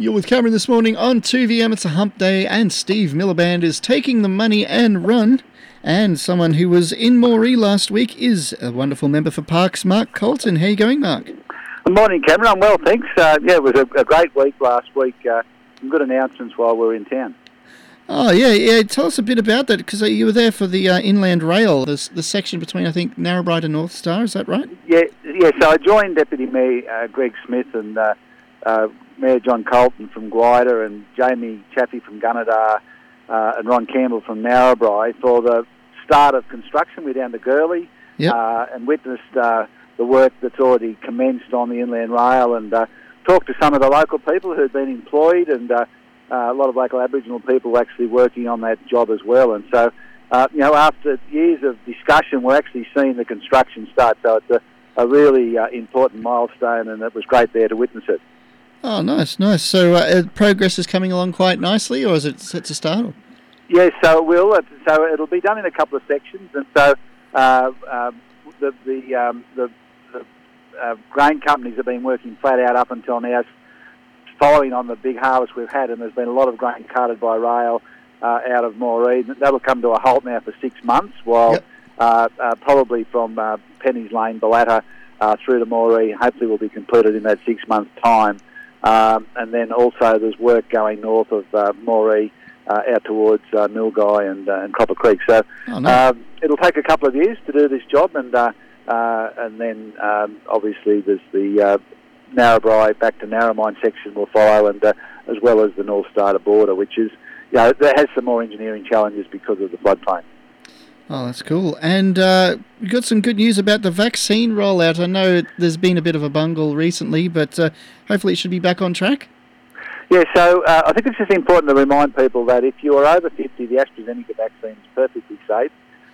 You're with Cameron this morning on 2VM. It's a hump day, and Steve Miliband is taking the money and run. And someone who was in Moree last week is a wonderful member for Parkes, Mark Coulton. How are you going, Mark? Good morning, Cameron. I'm well, thanks. Uh, yeah, it was a, a, great week last week. Uh, some good announcements while we were in town. Oh yeah, yeah. Tell us a bit about that because uh, you were there for the uh, Inland Rail, the, the section between I think Narrabri and North Star. Is that right? Yeah, yeah. So I joined Deputy Mayor uh, Greg Smith and uh, uh, Mayor John Coulton from Gwydir and Jamie Chaffey from Gunnedah uh, and Ron Campbell from Narrabri for the start of construction. We're down to Gurley yep. and witnessed the work that's already commenced on the Inland Rail and talked to some of the local people who'd been employed and uh, a lot of local Aboriginal people actually working on that job as well. And so, uh, you know, after years of discussion, we're actually seeing the construction start. So it's a, a really uh, important milestone, and it was great there to witness it. Oh, nice, nice. So uh, progress is coming along quite nicely, or is it set to start? Yes, so it will. So it'll be done in a couple of sections, and so uh, um, the the, um, the, the uh, grain companies have been working flat out up until now following on the big harvest we've had, and there's been a lot of grain carted by rail uh, out of Moree. That'll come to a halt now for six months, while yep. uh, uh, probably from uh, Penny's Lane, Bellata, uh, through to Moree, hopefully will be completed in that six month time. Um, and then also there's work going north of uh, Moree out towards uh, Milgai and, and Croppa Creek. So oh, um, it'll take a couple of years to do this job, and and then um, obviously there's the Narrabri back to Narromine section will follow, and uh, as well as the North Star border, which is, you know, that has some more engineering challenges because of the floodplain. Oh, that's cool. And uh, we got some good news about the vaccine rollout. I know there's been a bit of a bungle recently, but uh, hopefully it should be back on track. Yeah, so uh, I think it's just important to remind people that if you are over 50, the AstraZeneca vaccine is perfectly safe.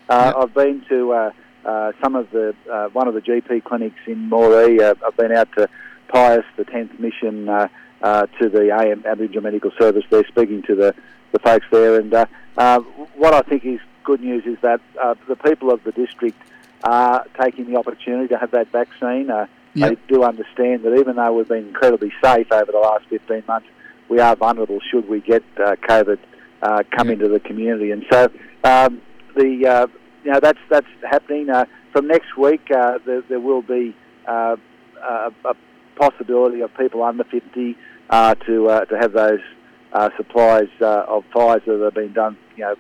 Uh, yep. I've been to uh, uh, some of the one of the GP clinics in Moree. I've been out to Pius, the 10th mission uh, uh, to the AM Aboriginal Medical Service They're speaking to the, the folks there. And uh, uh, what I think is good news is that uh, the people of the district are taking the opportunity to have that vaccine. Uh, yep. They do understand that even though we've been incredibly safe over the last 15 months, we are vulnerable should we get uh, COVID uh, come yep. into the community. And so um, the uh, you know that's that's happening. Uh, from next week, uh, there, there will be uh, a, a possibility of people under 50 uh, to uh, to have those uh, supplies uh, of Pfizer that have been done, you know,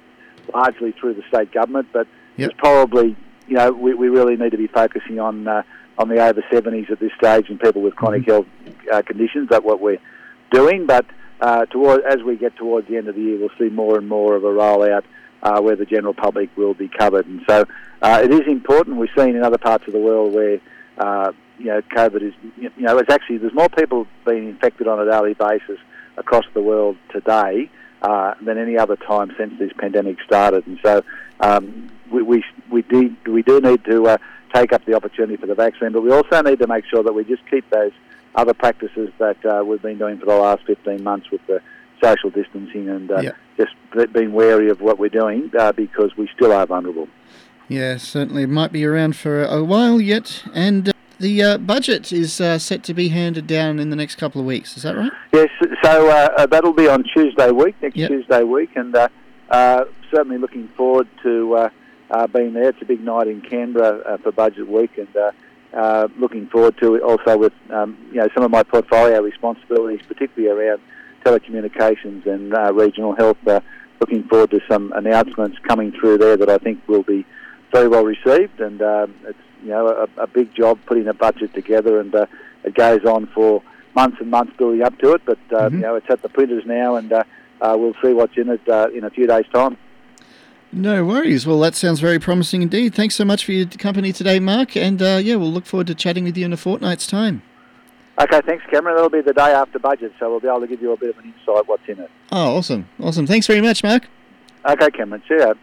largely through the state government. But yep. it's probably, you know, we, we really need to be focusing on uh, on the over 70s at this stage and people with chronic mm-hmm. health uh, conditions. That's what we're doing. But toward, as we get towards the end of the year, we'll see more and more of a rollout. Uh, where the general public will be covered. And so uh, it is important. We've seen in other parts of the world where uh, you know, COVID is, you know, it's actually, there's more people being infected on a daily basis across the world today uh, than any other time since this pandemic started. And so um, we, we, we, do, we do need to uh, take up the opportunity for the vaccine, but we also need to make sure that we just keep those other practices that uh, we've been doing for the last 15 months with the social distancing and uh, yep. just being wary of what we're doing uh, because we still are vulnerable. Yeah, certainly. It might be around for a while yet. And the uh, budget is uh, set to be handed down in the next couple of weeks. Is that right? Yes. So uh, uh that'll be on Tuesday week, next yep. Tuesday week, and uh, uh, certainly looking forward to being there. It's a big night in Canberra for budget week, and looking forward to it also with um, you know some of my portfolio responsibilities, particularly around telecommunications and regional health. looking forward to some announcements coming through there that I think will be very well received, and um, it's you know, a, a, big job putting a budget together, and uh, it goes on for months and months building up to it. But uh, mm-hmm. you know, it's at the printers now, and uh, uh we'll see what's in it uh, in a few days' time. No worries. Well, that sounds very promising indeed. Thanks so much for your company today, Mark. And uh, yeah, we'll look forward to chatting with you in a fortnight's time. Okay, thanks, Cameron. That'll be the day after budget, so we'll be able to give you a bit of an insight what's in it. Oh, awesome. Awesome. Thanks very much, Mark. Okay, Cameron. See you.